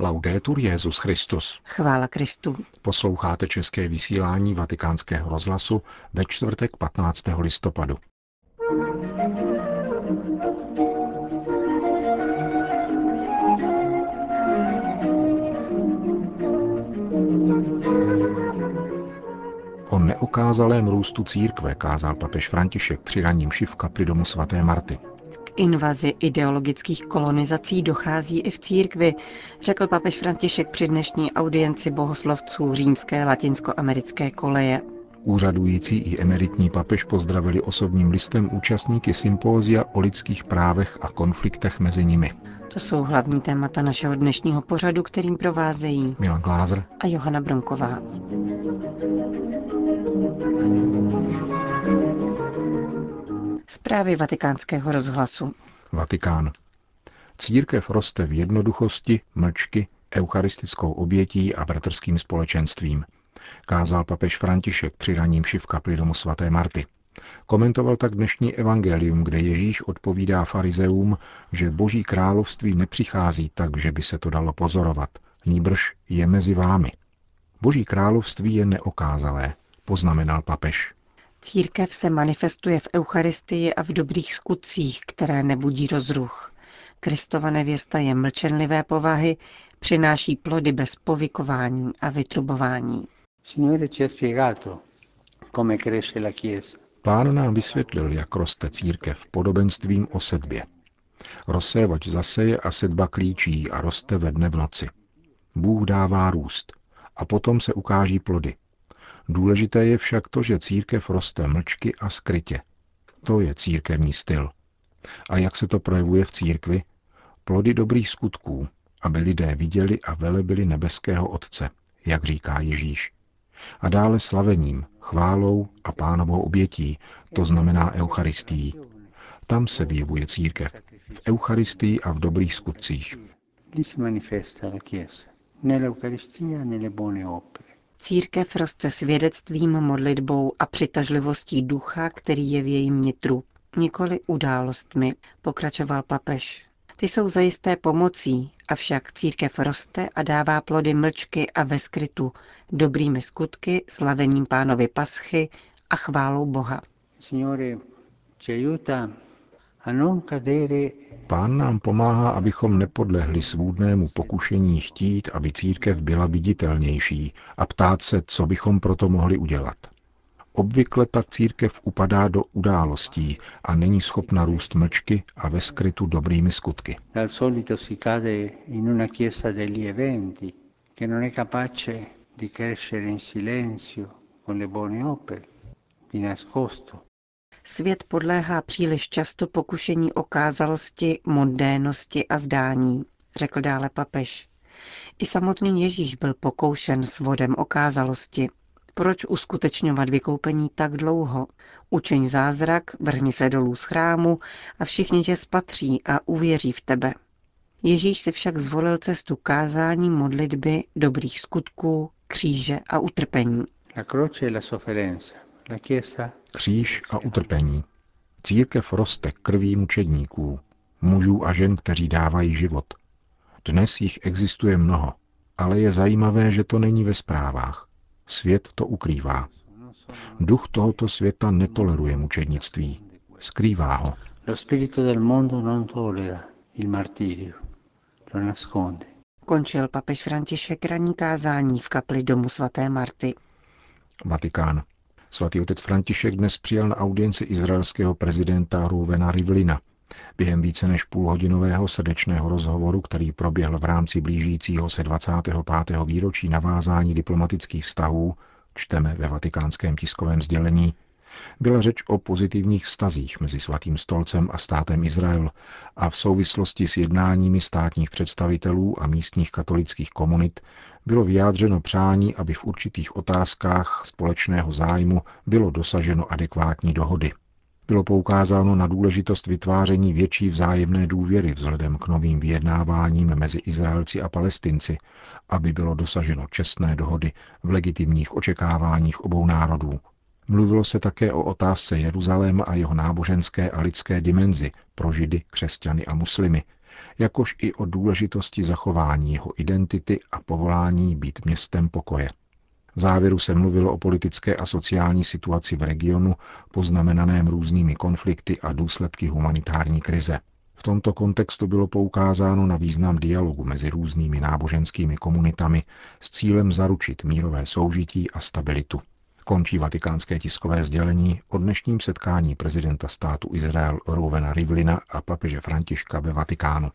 Laudetur Jezus Christus. Chvála Kristu. Posloucháte české vysílání Vatikánského rozhlasu ve čtvrtek 15. listopadu. O neokázalém růstu církve kázal papež František při raním v kapli domu svaté Marty invazi ideologických kolonizací dochází i v církvi, řekl papež František při dnešní audienci bohoslovců římské latinskoamerické koleje. Úřadující i emeritní papež pozdravili osobním listem účastníky sympózia o lidských právech a konfliktech mezi nimi. To jsou hlavní témata našeho dnešního pořadu, kterým provázejí Milan Glázer a Johana Bronková. Zprávy vatikánského rozhlasu. Vatikán. Církev roste v jednoduchosti, mlčky, eucharistickou obětí a bratrským společenstvím. Kázal papež František při raním v kapli domu svaté Marty. Komentoval tak dnešní evangelium, kde Ježíš odpovídá farizeům, že boží království nepřichází tak, že by se to dalo pozorovat. Nýbrž je mezi vámi. Boží království je neokázalé, poznamenal papež. Církev se manifestuje v Eucharistii a v dobrých skutcích, které nebudí rozruch. Kristova nevěsta je mlčenlivé povahy, přináší plody bez povykování a vytrubování. Pán nám vysvětlil, jak roste církev podobenstvím o sedbě. Rozsévač zaseje a sedba klíčí a roste ve dne v noci. Bůh dává růst a potom se ukáží plody – Důležité je však to, že církev roste mlčky a skrytě. To je církevní styl. A jak se to projevuje v církvi? Plody dobrých skutků, aby lidé viděli a velebili nebeského Otce, jak říká Ježíš. A dále slavením, chválou a pánovou obětí, to znamená Eucharistii. Tam se vyjevuje církev, v Eucharistii a v dobrých skutcích. Lì si manifesta la Chiesa, nell'Eucaristia e nelle buone opere. Církev roste svědectvím, modlitbou a přitažlivostí ducha, který je v jejím nitru, nikoli událostmi, pokračoval papež. Ty jsou zajisté pomocí, avšak církev roste a dává plody mlčky a ve skrytu, dobrými skutky, slavením pánovy paschy a chválou Boha. Signore, Pán nám pomáhá, abychom nepodlehli svůdnému pokušení chtít, aby církev byla viditelnější a ptát se, co bychom proto mohli udělat. Obvykle tak církev upadá do událostí a není schopna růst mlčky a ve skrytu dobrými skutky. di crescere in silenzio con le buone opere, di nascosto. Svět podléhá příliš často pokušení okázalosti, mondénosti a zdání, řekl dále papež. I samotný Ježíš byl pokoušen s vodem okázalosti. Proč uskutečňovat vykoupení tak dlouho? Učeň zázrak, vrhni se dolů z chrámu a všichni tě spatří a uvěří v tebe. Ježíš si však zvolil cestu kázání, modlitby, dobrých skutků, kříže a utrpení. La croce e la sofferenza Kříž a utrpení. Církev roste krví mučedníků, mužů a žen, kteří dávají život. Dnes jich existuje mnoho, ale je zajímavé, že to není ve zprávách. Svět to ukrývá. Duch tohoto světa netoleruje mučednictví. Skrývá ho. Končil papež František ranní kázání v kapli domu svaté Marty. Vatikán. Svatý otec František dnes přijal na audienci izraelského prezidenta Ruvena Rivlina. Během více než půlhodinového srdečného rozhovoru, který proběhl v rámci blížícího se 25. výročí navázání diplomatických vztahů, čteme ve vatikánském tiskovém sdělení, byla řeč o pozitivních vztazích mezi Svatým stolcem a státem Izrael a v souvislosti s jednáními státních představitelů a místních katolických komunit bylo vyjádřeno přání, aby v určitých otázkách společného zájmu bylo dosaženo adekvátní dohody. Bylo poukázáno na důležitost vytváření větší vzájemné důvěry vzhledem k novým vyjednáváním mezi Izraelci a Palestinci, aby bylo dosaženo čestné dohody v legitimních očekáváních obou národů, Mluvilo se také o otázce Jeruzaléma a jeho náboženské a lidské dimenzi pro židy, křesťany a muslimy, jakož i o důležitosti zachování jeho identity a povolání být městem pokoje. V závěru se mluvilo o politické a sociální situaci v regionu, poznamenaném různými konflikty a důsledky humanitární krize. V tomto kontextu bylo poukázáno na význam dialogu mezi různými náboženskými komunitami s cílem zaručit mírové soužití a stabilitu. Končí vatikánské tiskové sdělení o dnešním setkání prezidenta státu Izrael Rouvena Rivlina a papeže Františka ve Vatikánu.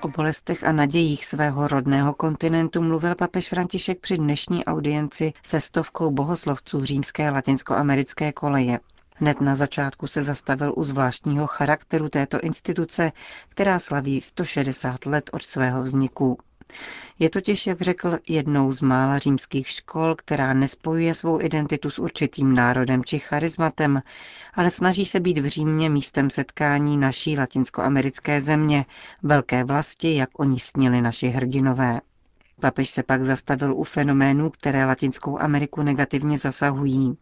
O bolestech a nadějích svého rodného kontinentu mluvil papež František při dnešní audienci se stovkou bohoslovců římské latinskoamerické koleje. Hned na začátku se zastavil u zvláštního charakteru této instituce, která slaví 160 let od svého vzniku. Je totiž, jak řekl, jednou z mála římských škol, která nespojuje svou identitu s určitým národem či charizmatem, ale snaží se být v Římě místem setkání naší latinskoamerické země, velké vlasti, jak o ní snili naši hrdinové. Papež se pak zastavil u fenoménů, které Latinskou Ameriku negativně zasahují.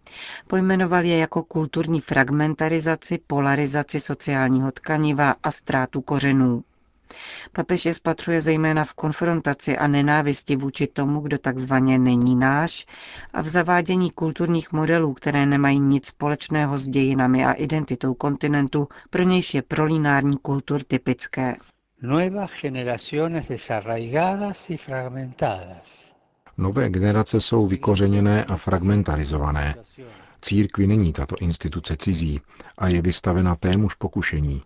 Pojmenoval je jako kulturní fragmentarizaci, polarizaci sociálního tkaniva a ztrátu kořenů. Papež je spatřuje zejména v konfrontaci a nenávisti vůči tomu, kdo takzvaně není náš, a v zavádění kulturních modelů, které nemají nic společného s dějinami a identitou kontinentu, pro nějž je prolinární kultur typické. Nuevas generaciones desarraigadas y fragmentadas. Nové generace jsou vykořeněné a fragmentarizované. Církvi není tato instituce cizí a je vystavena témuž pokušení.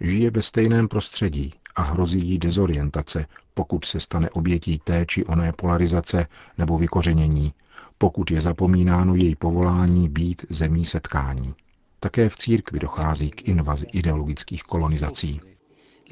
Žije ve stejném prostředí, a hrozí jí dezorientace, pokud se stane obětí té či oné polarizace nebo vykořenění, pokud je zapomínáno její povolání být zemí setkání. Také v církvi dochází k invazi ideologických kolonizací.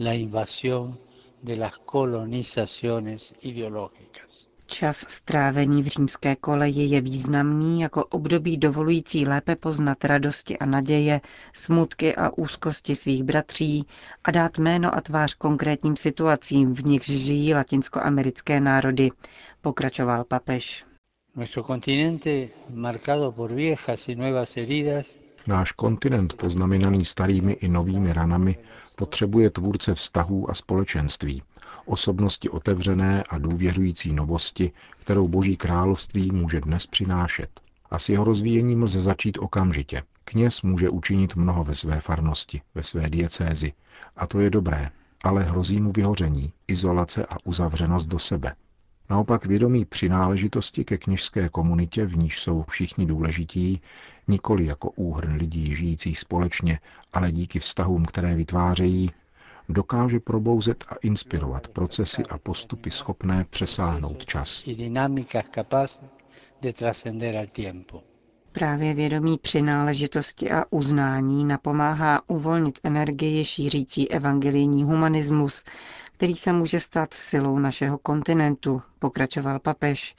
La invasión de las colonizaciones ideológicas. Čas strávený v římské koleji je významný jako období dovolující lépe poznat radosti a naděje, smutky a úzkosti svých bratří a dát jméno a tvář konkrétním situacím, v nichž žijí latinskoamerické národy, pokračoval papež. Nuestro continente, marcado por viejas y nuevas heridas, Náš kontinent, poznamenaný starými i novými ranami, potřebuje tvůrce vztahů a společenství, osobnosti otevřené a důvěřující novosti, kterou Boží království může dnes přinášet. A s jeho rozvíjením lze začít okamžitě. Kněz může učinit mnoho ve své farnosti, ve své diecézi. A to je dobré, ale hrozí mu vyhoření, izolace a uzavřenost do sebe. Naopak vědomí přináležitosti ke kněžské komunitě, v níž jsou všichni důležití, nikoli jako úhrn lidí žijících společně, ale díky vztahům, které vytvářejí, dokáže probouzet a inspirovat procesy a postupy schopné přesáhnout čas. Právě vědomí přináležitosti a uznání napomáhá uvolnit energii šířící evangelijní humanismus, který se může stát silou našeho kontinentu, pokračoval papež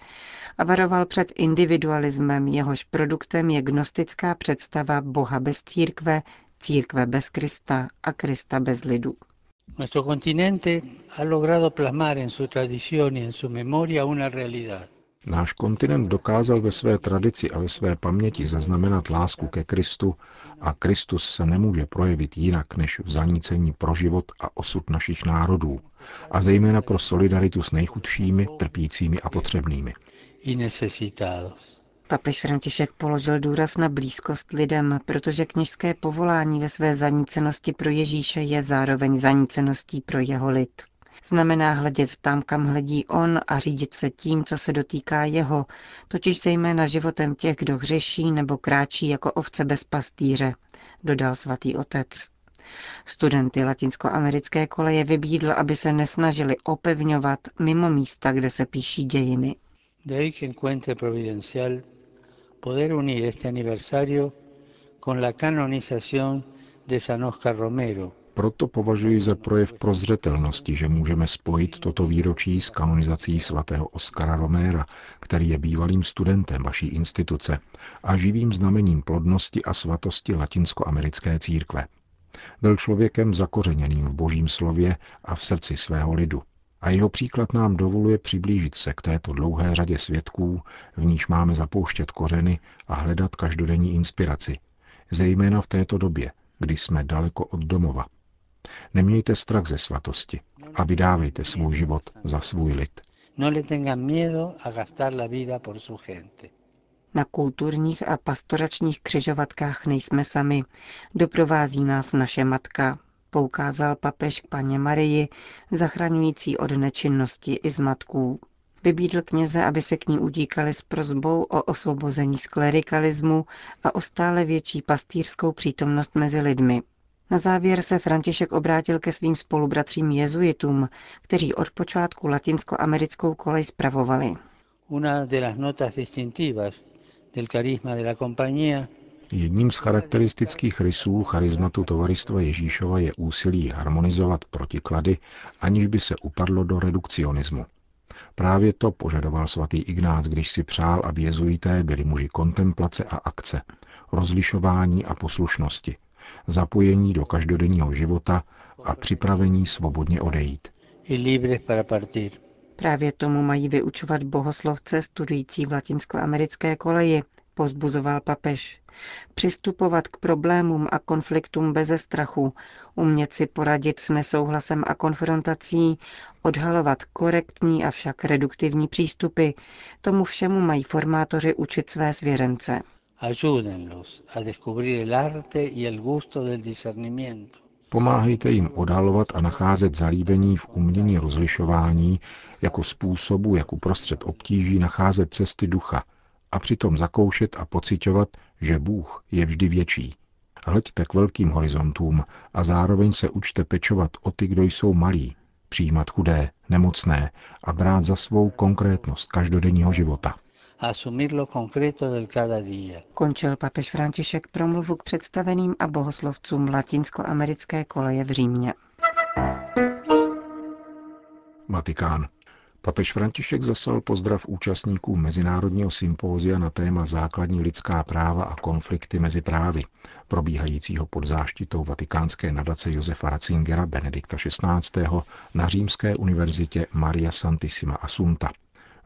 a varoval před individualismem, jehož produktem je gnostická představa Boha bez církve, církve bez Krista a Krista bez lidu. Nuestro continente ha logrado plasmar en su tradición y en su memoria una realidad. Náš kontinent dokázal ve své tradici a ve své paměti zaznamenat lásku ke Kristu a Kristus se nemůže projevit jinak než v zanícení pro život a osud našich národů a zejména pro solidaritu s nejchudšími, trpícími a potřebnými. Papež František položil důraz na blízkost lidem, protože kněžské povolání ve své zanícenosti pro Ježíše je zároveň zaníceností pro jeho lid. Znamená hledět tam, kam hledí on a řídit se tím, co se dotýká jeho, totiž zejména životem těch, kdo hřeší nebo kráčí jako ovce bez pastýře, dodal svatý otec. Studenty latinskoamerické koleje vybídl, aby se nesnažili opevňovat mimo místa, kde se píší dějiny. De ahí que encuentre providencial poder unir este aniversario con la canonización de San Oscar Romero, proto považuji za projev prozřetelnosti, že můžeme spojit toto výročí s kanonizací svatého Oskara Roméra, který je bývalým studentem vaší instituce a živým znamením plodnosti a svatosti latinskoamerické církve. Byl člověkem zakořeněným v božím slově a v srdci svého lidu. A jeho příklad nám dovoluje přiblížit se k této dlouhé řadě svědků, v níž máme zapouštět kořeny a hledat každodenní inspiraci, zejména v této době – kdy jsme daleko od domova. Nemějte strach ze svatosti a vydávejte svůj život za svůj lid. No le tengan miedo a gastar la vida por su gente. Na kulturních a pastoračních křižovatkách nejsme sami. Doprovází nás naše matka, poukázal papež k paně Marii, zachraňující od nečinnosti i zmatků. Vybídl kněze, aby se k ní udíkali s prozbou o osvobození z klerikalismu a o stále větší pastýřskou přítomnost mezi lidmi. Na závěr se František obrátil ke svým spolubratřím jezuitům, kteří od počátku latinskoamerickou kolej spravovali. Una de las notas distintivas del carisma de la compañía Jedním z charakteristických rysů charizmatu Tovaristva Ježíšova je úsilí harmonizovat protiklady, aniž by se upadlo do redukcionismu. Právě to požadoval svatý Ignác, když si přál, aby jezuité byli muži kontemplace a akce, rozlišování a poslušnosti, zapojení do každodenního života a připravení svobodně odejít. y libres para partir. Právě tomu mají vyučovat bohoslovce studující v latinskoamerické koleji, pozbuzoval papež. Přistupovat k problémům a konfliktům beze strachu, umět si poradit s nesouhlasem a konfrontací, odhalovat korektní avšak reduktivní přístupy, tomu všemu mají formátoři učit své svěřence. Ayúdenlos a descubrir el arte y el gusto del discernimiento. Pomáhejte jim odhalovat a nacházet zalíbení v umění rozlišování jako způsobu, jak uprostřed obtíží nacházet cesty ducha a přitom zakoušet a pocitovat, že Bůh je vždy větší. Hleďte k velkým horizontům a zároveň se učte pečovat o ty, kdo jsou malí, přijímat chudé, nemocné a brát za svou konkrétnost každodenního života. A asumir lo concreto del cada día. Končil papež František promluvu k představeným a bohoslovcům latinskoamerické koleje v Římě. Vatikán. Papež František zaslal pozdrav účastníkům Mezinárodního sympózia na téma základní lidská práva a konflikty mezi právy, probíhajícího pod záštitou vatikánské nadace Josefa Ratzingera Benedikta XVI. na Římské univerzitě Maria Santissima Assunta.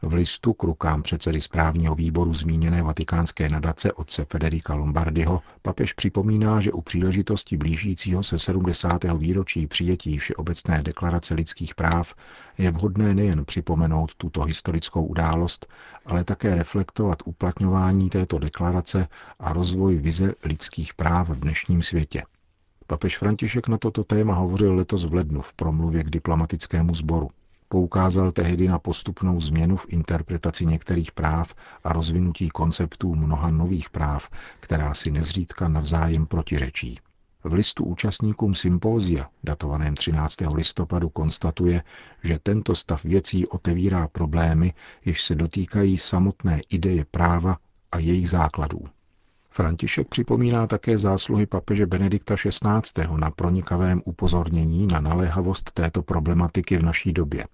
V listu k rukám předsedy správního výboru zmíněné vatikánské nadace otce Federica Lombardiho papež připomíná, že u příležitosti blížícího se 70. výročí přijetí Všeobecné deklarace lidských práv je vhodné nejen připomenout tuto historickou událost, ale také reflektovat uplatňování této deklarace a rozvoj vize lidských práv v dnešním světě. Papež František na toto téma hovořil letos v lednu v promluvě k diplomatickému sboru. Poukázal tehdy na postupnou změnu v interpretaci některých práv a rozvinutí konceptů mnoha nových práv, která si nezřídka navzájem protiřečí. V listu účastníkům sympózia, datovaném 13. listopadu, konstatuje, že tento stav věcí otevírá problémy, jež se dotýkají samotné ideje práva a jejich základů. František připomíná také zásluhy papeže Benedikta XVI. na pronikavém upozornění na naléhavost této problematiky v naší době.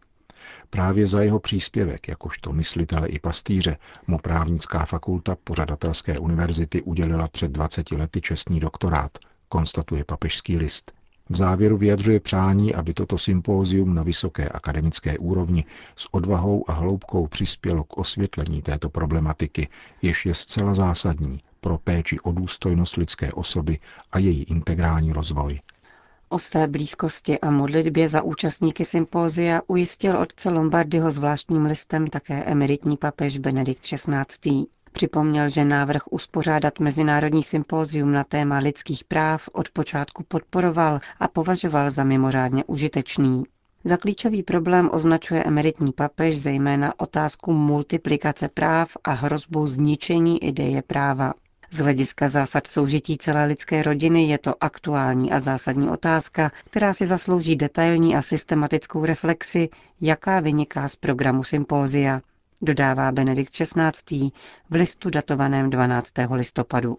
Právě za jeho příspěvek, jakožto myslitele i pastýře, mu právnická fakulta pořadatelské univerzity udělila před 20 lety čestný doktorát, konstatuje papežský list. V závěru vyjadřuje přání, aby toto sympózium na vysoké akademické úrovni s odvahou a hloubkou přispělo k osvětlení této problematiky, jež je zcela zásadní pro péči o důstojnost lidské osoby a její integrální rozvoj. O své blízkosti a modlitbě za účastníky sympózia ujistil otce Lombardyho zvláštním listem také emeritní papež Benedikt XVI. Připomněl, že návrh uspořádat mezinárodní sympózium na téma lidských práv od počátku podporoval a považoval za mimořádně užitečný. Za klíčový problém označuje emeritní papež zejména otázku multiplikace práv a hrozbu zničení ideje práva. Z hlediska zásad soužití celé lidské rodiny je to aktuální a zásadní otázka, která si zaslouží detailní a systematickou reflexi, jaká vyniká z programu sympózia, dodává Benedikt XVI. v listu datovaném 12. listopadu.